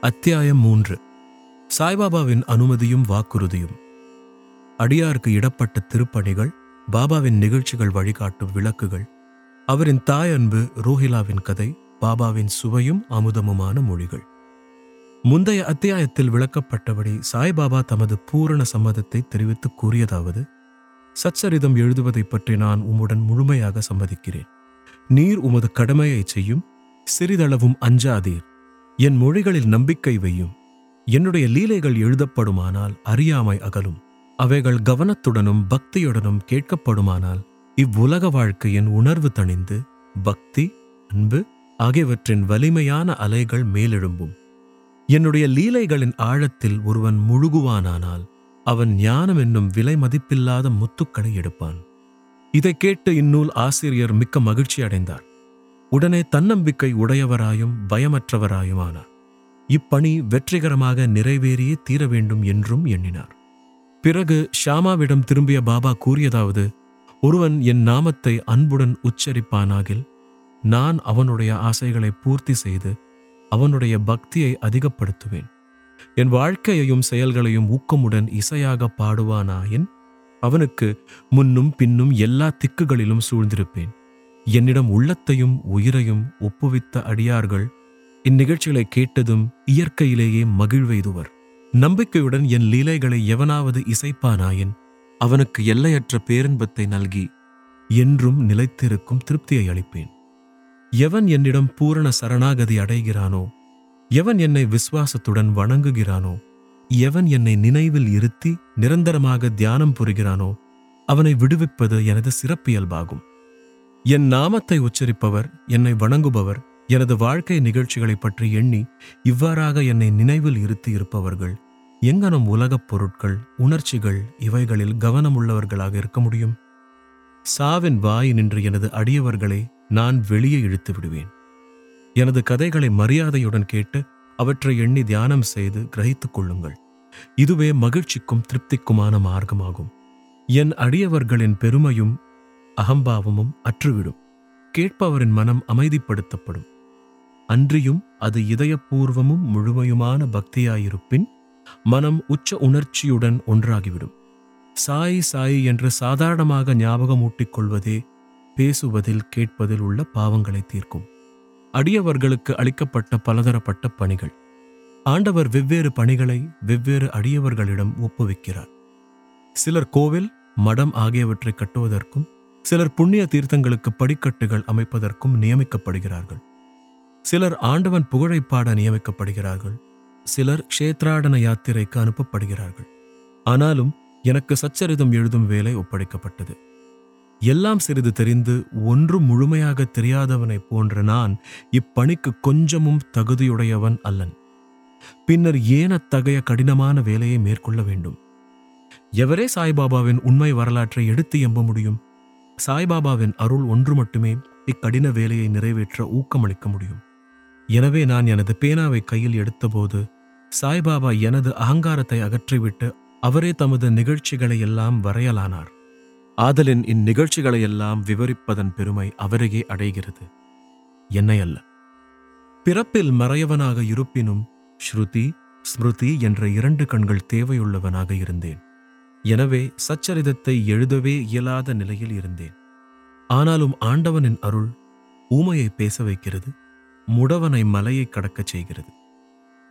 அத்தியாயம் மூன்று. சாய்பாபாவின் அனுமதியும் வாக்குறுதியும். அடியாருக்கு இடப்பட்ட திருப்பணிகள் பாபாவின் நிகழ்ச்சிகள் வழிகாட்டும் விளக்குகள். அவரின் தாய் அன்பு ரோஹிலாவின் கதை பாபாவின் சுவையும் அமுதமுமான மொழிகள். முந்தைய அத்தியாயத்தில் விளக்கப்பட்டபடி சாய்பாபா தமது பூரண சம்மதத்தை தெரிவித்து கூறியதாவது சச்சரிதம் எழுதுவதைப் பற்றி நான் உம்முடன் முழுமையாக சம்மதிக்கிறேன். நீர் உமது கடமையைச் செய்யும் சிறிதளவும் அஞ்சாதீர். என் மொழிகளில் நம்பிக்கை வையும். என்னுடைய லீலைகள் எழுதப்படுமானால் அறியாமை அகலும். அவைகள் கவனத்துடனும் பக்தியுடனும் கேட்கப்படுமானால் இவ்வுலக வாழ்க்கையின் உணர்வு தணிந்து பக்தி அன்பு ஆகியவற்றின் வலிமையான அலைகள் மேலெழும்பும். என்னுடைய லீலைகளின் ஆழத்தில் ஒருவன் முழுகுவானானால் அவன் ஞானம் என்னும் விலை மதிப்பில்லாத முத்துக்களை எடுப்பான். இதைக் கேட்டு இந்நூல் ஆசிரியர் மிக்க மகிழ்ச்சி அடைந்தார். உடனே தன்னம்பிக்கை உடையவராயும் பயமற்றவராயுமானார். இப்பணி வெற்றிகரமாக நிறைவேறியே தீர வேண்டும் என்றும் எண்ணினார். பிறகு ஷாமாவிடம் திரும்பிய பாபா கூறியதாவது ஒருவன் என் நாமத்தை அன்புடன் உச்சரிப்பானாகில் நான் அவனுடைய ஆசைகளை பூர்த்தி செய்து அவனுடைய பக்தியை அதிகப்படுத்துவேன். என் வாழ்க்கையையும் செயல்களையும் ஊக்கமுடன் இசையாக பாடுவானாயின் அவனுக்கு முன்னும் பின்னும் எல்லா திக்குகளிலும் சூழ்ந்திருப்பேன். என்னிடம் உள்ளத்தையும் உயிரையும் ஒப்புவித்த அடியார்கள் இந்நிகழ்ச்சிகளை கேட்டதும் இயற்கையிலேயே மகிழ்வெய்துவர். நம்பிக்கையுடன் என் லீலைகளை எவனாவது இசைப்பானாயின் அவனுக்கு எல்லையற்ற பேரின்பத்தை நல்கி என்றும் நிலைத்திருக்கும் திருப்தியை அளிப்பேன். எவன் என்னிடம் பூரண சரணாகதி அடைகிறானோ எவன் என்னை விசுவாசத்துடன் வணங்குகிறானோ எவன் என்னை நினைவில் இருத்தி நிரந்தரமாக தியானம் புரிகிறானோ அவனை விடுவிப்பது எனது சிறப்பியல்பாகும். என் நாமத்தை உச்சரிப்பவர் என்னை வணங்குபவர் எனது வாழ்க்கை நிகழ்ச்சிகளைப் பற்றி எண்ணி இவ்வாறாக என்னை நினைவில் இருத்தி இருப்பவர்கள். எங்கனம் உலகப் பொருட்கள் உணர்ச்சிகள் இவைகளில் கவனமுள்ளவர்களாக இருக்க முடியும்? சாவின் வாய் நின்று எனது அடியவர்களை நான் வெளியே இழுத்து விடுவேன். எனது கதைகளை மரியாதையுடன் கேட்டு அவற்றை எண்ணி தியானம் செய்து கிரகித்துக் கொள்ளுங்கள். இதுவே மகிழ்ச்சிக்கும் திருப்திக்குமான மார்க்கமாகும். என் அடியவர்களின் பெருமையும் அகம்பாவமும் அற்றுவிடும். கேட்பவரின் மனம் அமைதிப்படுத்தப்படும். அன்றியும் அது இதயபூர்வமும் முழுமையுமான பக்தியாயிருப்பின் மனம் உச்ச உணர்ச்சியுடன் ஒன்றாகிவிடும். சாய் சாய் என்று சாதாரணமாக ஞாபகமூட்டிக் கொள்வதே பேசுவதில் கேட்பதில் உள்ள பாவங்களை தீர்க்கும். அடியவர்களுக்கு அளிக்கப்பட்ட பலதரப்பட்ட பணிகள். ஆண்டவர் வெவ்வேறு பணிகளை வெவ்வேறு அடியவர்களிடம் ஒப்புவிக்கிறார். சிலர் கோவில் மடம் ஆகியவற்றை கட்டுவதற்கும் சிலர் புண்ணிய தீர்த்தங்களுக்கு படிக்கட்டுகள் அமைப்பதற்கும் நியமிக்கப்படுகிறார்கள். சிலர் ஆண்டவன் புகழை பாட நியமிக்கப்படுகிறார்கள். சிலர் க்ஷேத்ராடன யாத்திரைக்கு அனுப்பப்படுகிறார்கள். ஆனாலும் எனக்கு சச்சரிதம் எழுதும் வேலை ஒப்படைக்கப்பட்டது. எல்லாம் சிறிது தெரிந்து ஒன்றும் முழுமையாக தெரியாதவனைப் போன்ற நான் இப்பணிக்கு கொஞ்சமும் தகுதியுடையவன் அல்லன். பின்னர் ஏன் அத்தகைய கடினமான வேலையை மேற்கொள்ள வேண்டும்? எவரே சாய்பாபாவின் உண்மை வரலாற்றை எடுத்து எம்ப முடியும்? சாய்பாபாவின் அருள் ஒன்று மட்டுமே இக்கடின வேலையை நிறைவேற்ற ஊக்கமளிக்க முடியும். எனவே நான் எனது பேனாவை கையில் எடுத்தபோது சாய்பாபா எனது அகங்காரத்தை அகற்றிவிட்டு அவரே தமது நிகழ்ச்சிகளை எல்லாம் வரையலானார். ஆதலின் இந்நிகழ்ச்சிகளை எல்லாம் விவரிப்பதன் பெருமை அவரையே அடைகிறது. என்னை அல்ல. பிறப்பில் மறையவனாக இருப்பினும் ஸ்ருதி ஸ்மிருதி என்ற இரண்டு கண்கள் தேவையுள்ளவனாக இருந்தேன். எனவே சச்சரிதத்தை எழுதவே இயலாத நிலையில் இருந்தேன். ஆனாலும் ஆண்டவனின் அருள் ஊமையை பேச வைக்கிறது முடவனை மலையை கடக்கச் செய்கிறது.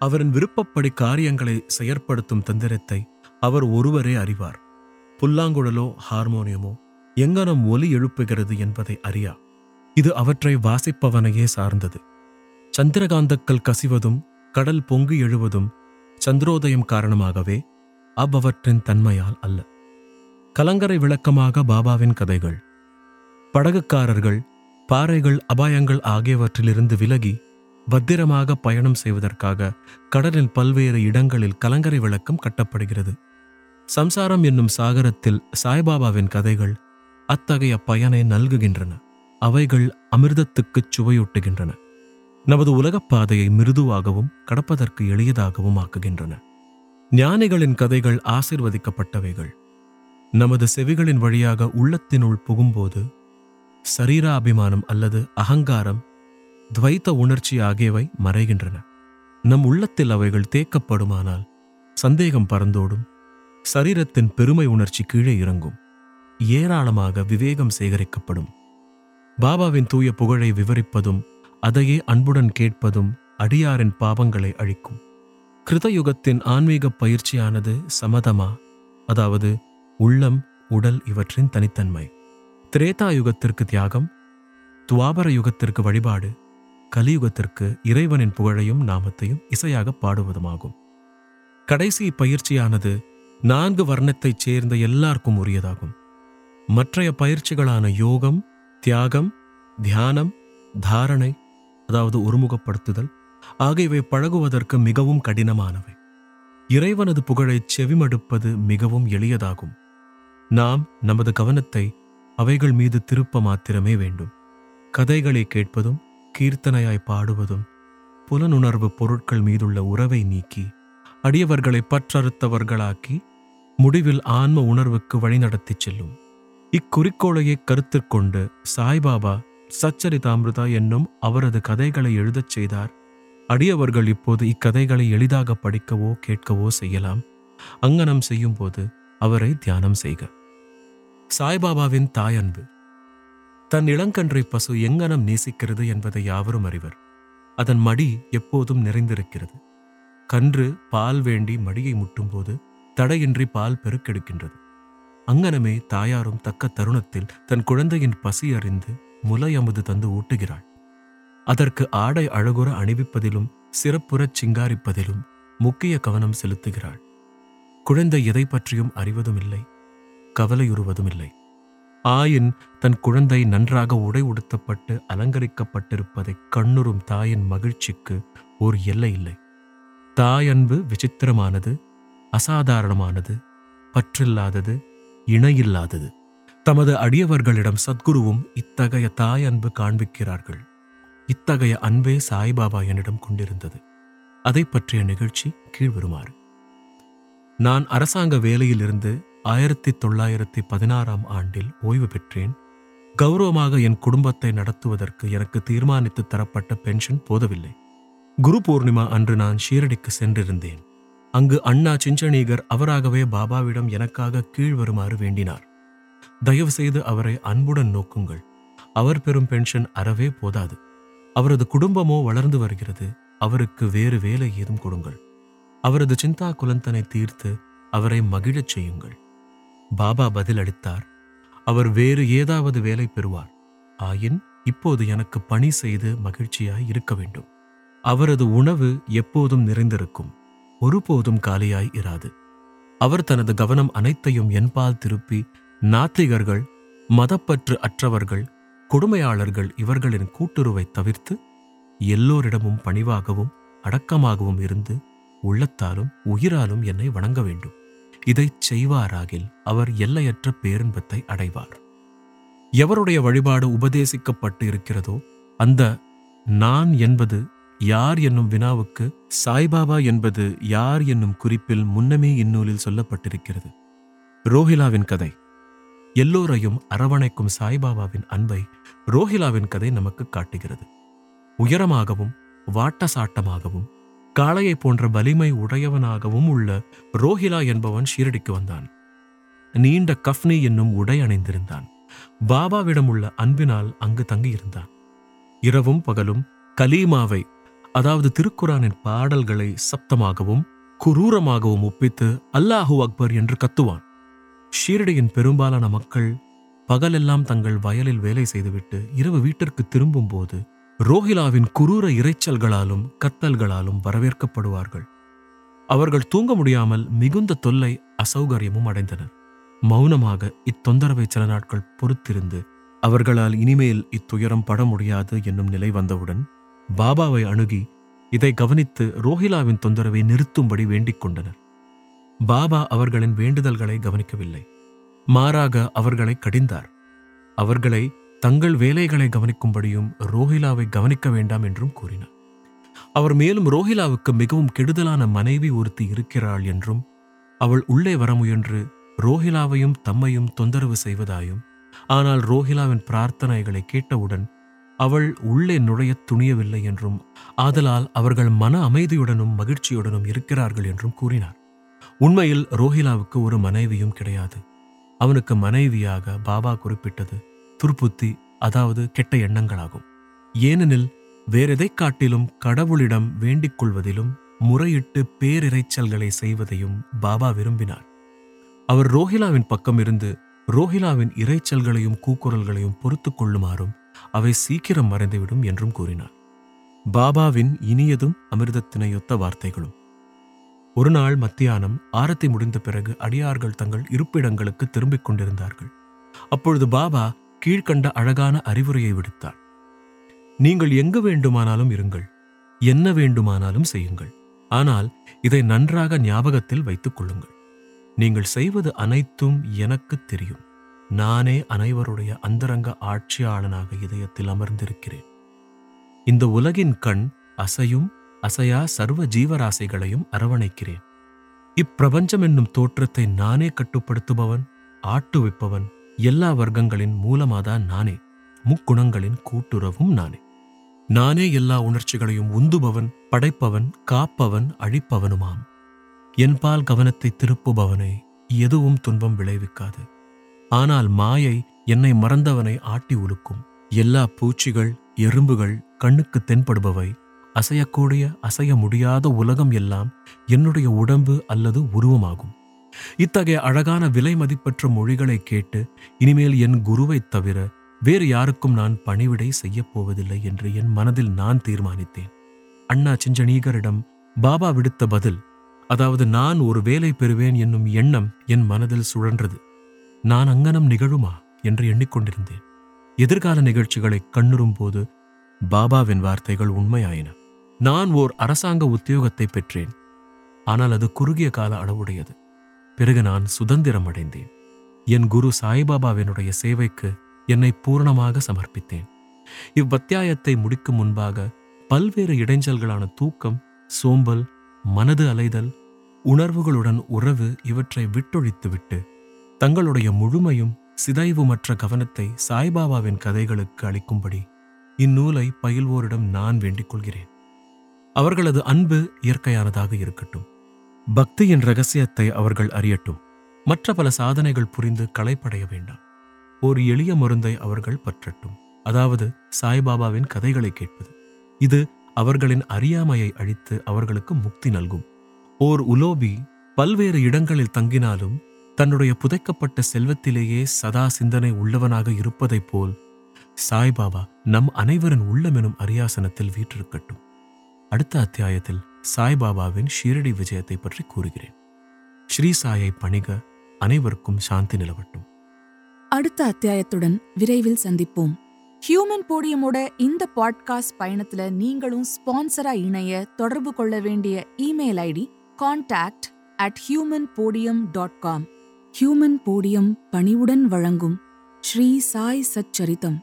அவரின் விருப்பப்படி காரியங்களை செயற்படுத்தும் தந்திரத்தை அவர் ஒருவரே அறிவார். புல்லாங்குழலோ ஹார்மோனியமோ எங்கனம் ஒலி எழுப்புகிறது என்பதை அறியா. இது அவற்றை வாசிப்பவனையே சார்ந்தது. சந்திரகாந்தக்கள் கசிவதும் கடல் பொங்கி எழுவதும் சந்திரோதயம் காரணமாகவே அவ்வவற்றின் தன்மையால் அல்ல. கலங்கரை விளக்கமாக பாபாவின் கதைகள். படகுக்காரர்கள் பாறைகள் அபாயங்கள் ஆகியவற்றிலிருந்து விலகி பத்திரமாக பயணம் செய்வதற்காக கடலின் பல்வேறு இடங்களில் கலங்கரை விளக்கம் கட்டப்படுகிறது. சம்சாரம் என்னும் சாகரத்தில் சாய்பாபாவின் கதைகள் அத்தகைய பயனை நல்குகின்றன. அவைகள் அமிர்தத்துக்குச் சுவையூட்டுகின்றன. நமது உலகப் பாதையை மிருதுவாகவும் கடப்பதற்கு எளியதாகவும் ஆக்குகின்றன. ஞானிகளின் கதைகள் ஆசிர்வதிக்கப்பட்டவைகள். நமது செவிகளின் வழியாக உள்ளத்தினுள் புகும்போது சரீராபிமானம் அல்லது அகங்காரம் துவைத்த உணர்ச்சி ஆகியவை மறைகின்றன. நம் உள்ளத்தில் அவைகள் தேக்கப்படுமானால் சந்தேகம் பறந்தோடும் சரீரத்தின் பெருமை உணர்ச்சி கீழே இறங்கும். ஏராளமாக விவேகம் சேகரிக்கப்படும். பாபாவின் தூய புகழை விவரிப்பதும் அதையே அன்புடன் கேட்பதும் அடியாரின் பாவங்களை அழிக்கும். கிருதயுகத்தின் ஆன்மீக பயிற்சியானது சமதமா அதாவது உள்ளம் உடல் இவற்றின் தனித்தன்மை. திரேதா யுகத்திற்கு தியாகம் துவாபர யுகத்திற்கு வழிபாடு கலியுகத்திற்கு இறைவனின் புகழையும் நாமத்தையும் இசையாக பாடுவதுமாகும். கடைசி பயிற்சியானது நான்கு வர்ணத்தைச் சேர்ந்த எல்லாருக்கும் உரியதாகும். மற்றைய பயிற்சிகளான யோகம் தியாகம் தியானம் தாரணை அதாவது ஒருமுகப்படுத்துதல் ஆகியவை பழகுவதற்கு மிகவும் கடினமானவை. இறைவனது புகழை செவிமடுப்பது மிகவும் எளியதாகும். நாம் நமது கவனத்தை அவைகள் மீது திருப்ப மாத்திரமே வேண்டும். கதைகளை கேட்பதும் கீர்த்தனையாய் பாடுவதும் புலனுணர்வு பொருட்கள் மீதுள்ள உறவை நீக்கி அடியவர்களை பற்றறுத்தவர்களாக்கி முடிவில் ஆன்ம உணர்வுக்கு வழிநடத்தி செல்லும். இக்குறிக்கோளையை கருத்திற்கொண்டு சாய்பாபா சச்சரிதாமிருதா என்னும் அவரது கதைகளை எழுதச் செய்தார் அடியவர்கள் இப்போது இக்கதைகளை எளிதாக படிக்கவோ கேட்கவோ செய்யலாம். அங்கனம் செய்யும்போது அவரை தியானம் செய்க. சாய்பாபாவின் தாயன்பு. தன் இளங்கன்றை பசு எங்கனம் நேசிக்கிறது என்பதை யாவரும் அறிவர். அதன் மடி எப்போதும் நிறைந்திருக்கிறது. கன்று பால் வேண்டி மடியை முட்டும்போது தடையின்றி பால் பெருக்கெடுக்கின்றது. அங்கனமே தாயாரும் தக்க தருணத்தில் தன் குழந்தையின் பசி அறிந்து முலையமுது தந்து ஊட்டுகிறாள். அதற்கு ஆடை அழகுற அணிவிப்பதிலும் சிறப்புறச் சிங்காரிப்பதிலும் முக்கிய கவனம் செலுத்துகிறாள். குழந்தை எதை பற்றியும் அறிவதும் இல்லை கவலையுறுவதும் இல்லை ஆயின் தன் குழந்தை நன்றாக உடை உடுத்தப்பட்டு அலங்கரிக்கப்பட்டிருப்பதை கண்ணுறும் தாயின் மகிழ்ச்சிக்கு ஓர் எல்லை இல்லை. தாயன்பு விசித்திரமானது அசாதாரணமானது பற்றில்லாதது இணையில்லாதது. தமது அடியவர்களிடம் சத்குருவும் இத்தகைய தாய் அன்பு காண்பிக்கிறார்கள். இத்தகைய அன்பே சாய்பாபா என்னிடம் கொண்டிருந்தது. அதை பற்றிய நிகழ்ச்சி கீழ்வருமாறு. நான் அரசாங்க வேலையிலிருந்து ஆயிரத்தி தொள்ளாயிரத்தி பதினாறாம் ஆண்டில் ஓய்வு பெற்றேன். கௌரவமாக என் குடும்பத்தை நடத்துவதற்கு எனக்கு தீர்மானித்து தரப்பட்ட பென்ஷன் போதவில்லை. குரு பூர்ணிமா அன்று நான் ஷீரடிக்கு சென்றிருந்தேன். அங்கு அண்ணா சிஞ்சனீகர் அவராகவே பாபாவிடம் எனக்காக கீழ் வருமாறு வேண்டினார். தயவு செய்து அவரை அன்புடன் நோக்குங்கள். அவர் பெறும் பென்ஷன் அறவே போதாது. அவரது குடும்பமோ வளர்ந்து வருகிறது அவருக்கு வேறு வேலை ஏதும் கொடுங்கள். அவரது சிந்தா குலந்தனை தீர்த்து அவரை மகிழச் செய்யுங்கள். பாபா பதில் அளித்தார் அவர் வேறு ஏதாவது வேலை பெறுவார் ஆயின் இப்போது எனக்கு பணி செய்து மகிழ்ச்சியாய் இருக்க வேண்டும். அவரது உணவு எப்போதும் நிறைந்திருக்கும் ஒருபோதும் காலியாய் இராது. அவர் தனது கவனம் அனைத்தையும் என்பால் திருப்பி நாத்திகர்கள் மதப்பற்று அற்றவர்கள் கொடுமையாளர்கள் இவர்களின் கூட்டுறவை தவிர்த்து எல்லோரிடமும் பணிவாகவும் அடக்கமாகவும் இருந்து உள்ளத்தாலும் உயிராலும் என்னை வணங்க வேண்டும். இதைச் செய்வாராகில் அவர் எல்லையற்ற பேரின்பத்தை அடைவார். எவருடைய வழிபாடு உபதேசிக்கப்பட்டு இருக்கிறதோ அந்த நான் என்பது யார் என்னும் வினாவுக்கு சாய்பாபா என்பது யார் என்னும் குறிப்பில் முன்னமே இந்நூலில் சொல்லப்பட்டிருக்கிறது. ரோஹிலாவின் கதை. எல்லோரையும் அரவணைக்கும் சாய்பாபாவின் அன்பை ரோஹிலாவின் கதை நமக்கு காட்டுகிறது. உயரமாகவும் வாட்டசாட்டமாகவும் காளையை போன்ற வலிமை உடையவனாகவும் உள்ள ரோஹிலா என்பவன் ஷீரடிக்கு வந்தான். நீண்ட கஃப்னி என்னும் உடை அணிந்திருந்தான். பாபாவிடம் உள்ள அன்பினால் அங்கு தங்கியிருந்தான். இரவும் பகலும் கலீமாவை அதாவது திருக்குரானின் பாடல்களை சப்தமாகவும் குரூரமாகவும் ஒப்பித்து அல்லாஹூ அக்பர் என்று கத்துவான். ஷீரடியின் பெரும்பாலான மக்கள் பகலெல்லாம் தங்கள் வயலில் வேலை செய்துவிட்டு இரவு வீட்டிற்கு திரும்பும்போது ரோஹிலாவின் குரூர இரைச்சல்களாலும் கத்தல்களாலும் வரவேற்கப்படுவார்கள். அவர்கள் தூங்க முடியாமல் மிகுந்த தொல்லை அசௌகரியமும் அடைந்தனர். மௌனமாக இத்தொந்தரவை சில நாட்கள் பொறுத்திருந்து அவர்களால் இனிமேல் இத்துயரம் பட முடியாது என்னும் நிலை வந்தவுடன் பாபாவை அணுகி இதை கவனித்து ரோஹிலாவின் தொந்தரவை நிறுத்தும்படி வேண்டிக் கொண்டனர். பாபா அவர்களின் வேண்டுதல்களை கவனிக்கவில்லை. மாறாக அவர்களை கடிந்தார். அவர்களை தங்கள் வேலைகளை கவனிக்கும்படியும் ரோஹிலாவை கவனிக்க வேண்டாம் என்றும் கூறினார். அவர் மேலும் ரோஹிலாவுக்கு மிகவும் கெடுதலான மனைவி ஒருத்தி இருக்கிறாள் என்றும் அவள் உள்ளே வர முயன்று ரோஹிலாவையும் தம்மையும் தொந்தரவு செய்வதாயும் ஆனால் ரோஹிலாவின் பிரார்த்தனைகளை கேட்டவுடன் அவள் உள்ளே நுழையத் துணியவில்லை என்றும் ஆதலால் அவர்கள் மன அமைதியுடனும் மகிழ்ச்சியுடனும் இருக்கிறார்கள் என்றும் கூறினார். உண்மையில் ரோஹிலாவுக்கு ஒரு மனைவியும் கிடையாது. அவனுக்கு மனைவியாக பாபா குறிப்பிட்டது துர்புத்தி அதாவது கெட்ட எண்ணங்களாகும். ஏனெனில் வேறெதைக் காட்டிலும் கடவுளிடம் வேண்டிக் கொள்வதிலும் முறையிட்டு பேரிரைச்சல்களை செய்வதையும் பாபா விரும்பினார். அவர் ரோஹிலாவின் பக்கம் இருந்து ரோஹிலாவின் இரைச்சல்களையும் கூக்குரல்களையும் பொறுத்துக் கொள்ளுமாறும் அவை சீக்கிரம் மறைந்துவிடும் என்றும் கூறினார். பாபாவின் இனியதும் அமிர்தத்தினையொத்த வார்த்தைகளும். ஒரு நாள் மத்தியானம் ஆரத்தி முடிந்த பிறகு அடியார்கள் தங்கள் இருப்பிடங்களுக்கு திரும்பிக் கொண்டிருந்தார்கள். அப்பொழுது பாபா கீழ்க்கண்ட அழகான அறிவுரையை விடுத்தார். நீங்கள் எங்கு வேண்டுமானாலும் இருங்கள். என்ன வேண்டுமானாலும் செய்யுங்கள். ஆனால் இதை நன்றாக ஞாபகத்தில் வைத்துக் கொள்ளுங்கள். நீங்கள் செய்வது அனைத்தும் எனக்கு தெரியும். நானே அனைவருடைய அந்தரங்க ஆட்சியாளனாக இதயத்தில் அமர்ந்திருக்கிறேன். இந்த உலகின் கண் அசையும் அசையா சர்வ ஜீவராசிகளையும் அரவணைக்கிறேன். இப்பிரபஞ்சம் என்னும் தோற்றத்தை நானே கட்டுப்படுத்துபவன் ஆட்டுவிப்பவன் எல்லா வர்க்கங்களின் மூலமாதான் நானே முக்குணங்களின் கூட்டுறவும் நானே. நானே எல்லா உணர்ச்சிகளையும் உந்துபவன் படைப்பவன் காப்பவன் அழிப்பவனுமாம். என்பால் கவனத்தை திருப்புபவனை எதுவும் துன்பம் விளைவிக்காது. ஆனால் மாயை என்னை மறந்தவனை ஆட்டி உலுக்கும். எல்லா பூச்சிகள் எறும்புகள் கண்ணுக்கு தென்படுபவை அசையக்கூடிய அசைய முடியாத உலகம் எல்லாம் என்னுடைய உடம்பு அல்லது உருவமாகும். இத்தகைய அழகான விலை மதிப்பற்ற மொழிகளை கேட்டு இனிமேல் என் குருவைத் தவிர வேறு யாருக்கும் நான் பணிவிடை செய்யப் போவதில்லை என்று என் மனதில் நான் தீர்மானித்தேன். அண்ணா சிஞ்சனீகரிடம் பாபா விடுத்த பதில் அதாவது நான் ஒரு வேலை பெறுவேன் என்னும் எண்ணம் என் மனதில் சுழன்றது. நான் அங்கனம் நிகழுமா? என்று எண்ணிக்கொண்டிருந்தேன். எதிர்கால நிகழ்ச்சிகளை கண்ணுறும் போது பாபாவின் வார்த்தைகள் உண்மையாயின. நான் ஓர் அரசாங்க உத்தியோகத்தை பெற்றேன். ஆனால் அது குறுகிய கால அளவுடையது. பிறகு நான் சுதந்திரம் அடைந்தேன் என் குரு சாய்பாபாவினுடைய சேவைக்கு என்னை பூரணமாக சமர்ப்பித்தேன். இவ்வத்தியாயத்தை முடிக்கும் முன்பாக பல்வேறு இடைஞ்சல்களான தூக்கம் சோம்பல் மனது அலைதல் உணர்வுகளுடன் உறவு இவற்றை விட்டொழித்துவிட்டு தங்களுடைய முழுமையும் சிதைவுமற்ற கவனத்தை சாய்பாபாவின் கதைகளுக்கு அளிக்கும்படி இந்நூலை பயில்வோரிடம் நான் வேண்டிக் கொள்கிறேன். அவர்களது அன்பு இயற்கையானதாக இருக்கட்டும். பக்தியின் ரகசியத்தை அவர்கள் அறியட்டும். மற்ற பல சாதனைகள் புரிந்து களைப்படைய வேண்டாம். ஒரு எளிய மருந்தை அவர்கள் பற்றட்டும். அதாவது சாய்பாபாவின் கதைகளை கேட்பது. இது அவர்களின் அறியாமையை அழித்து அவர்களுக்கு முக்தி நல்கும். ஓர் உலோபி பல்வேறு இடங்களில் தங்கினாலும் தன்னுடைய புதைக்கப்பட்ட செல்வத்திலேயே சதா சிந்தனை உள்ளவனாக இருப்பதைப் போல் சாய்பாபா நம் அனைவரின் உள்ளமெனும் அரியாசனத்தில் வீற்றிருக்கட்டும். அடுத்த அத்தியாயத்தில் சாய்பாபாவின் ஷீரடி விஜயத்தை பற்றி கூறுகிறேன். ஸ்ரீ சாயை பணிக அனைவருக்கும் சாந்தி நிலவட்டும். அடுத்த அத்தியாயத்துடன் விரைவில் சந்திப்போம். ஹியூமன் போடியமோட இந்த பாட்காஸ்ட் பயணத்துல நீங்களும் ஸ்பான்சரா இணைய தொடர்பு கொள்ள வேண்டிய email ID contact at Human Podium dot com Human Podium பணிவுடன் வழங்கும் Shri Sai Satcharitam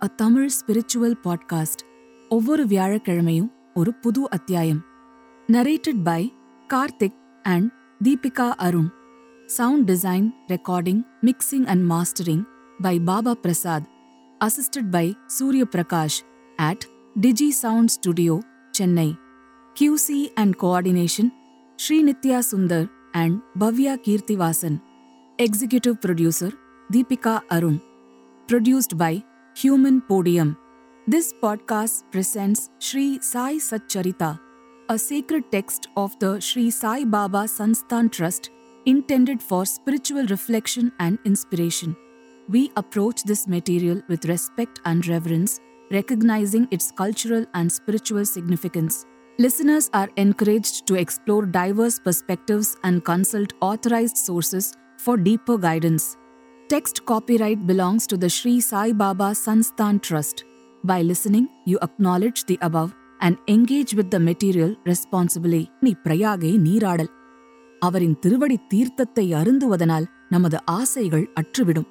a Tamil spiritual podcast ஒவ்வொரு வியாழக்கிழமையும் ஒரு புது அத்தியாயம் narrated by Karthik and Deepika Arun sound design recording mixing and mastering by Baba Prasad assisted by Surya Prakash at Digi Sound Studio, Chennai. QC and coordination Sri Nitya Sundar and Bhavya Kirtivasan. Executive producer Deepika Arun. Produced by Human Podium. This podcast presents Sri Sai Satcharita, a sacred text of the Sri Sai Baba Sansthan Trust intended for spiritual reflection and inspiration. We approach this material with respect and reverence, recognizing its cultural and spiritual significance. Listeners are encouraged to explore diverse perspectives and consult authorized sources for deeper guidance. Text copyright belongs to the Sri Sai Baba Sansthan Trust. By listening, you acknowledge the above and engage with the material responsibly. நீ பிரயாகை நீராடல். அவரின் திருவடி தீர்த்தத்தை அருந்துவதனால் நமது ஆசைகள் அற்றுவிடும்.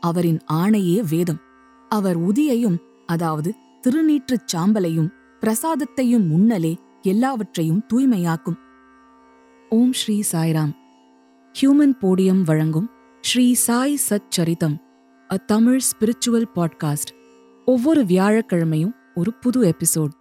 அவரின் ஆணையே வேதம். அவர் உதியையும் அதாவது திருநீற்றுச் சாம்பலையும் பிரசாதத்தையும் முன்னலே எல்லாவற்றையும் தூய்மையாக்கும். ஓம் ஸ்ரீ சாய்ராம். ஹியூமன் போடியம் வழங்கும் Shri Sai Satcharitam a Tamil spiritual podcast. ஒவ்வொரு வியாழக்கிழமையும் ஒரு புது எபிசோட்.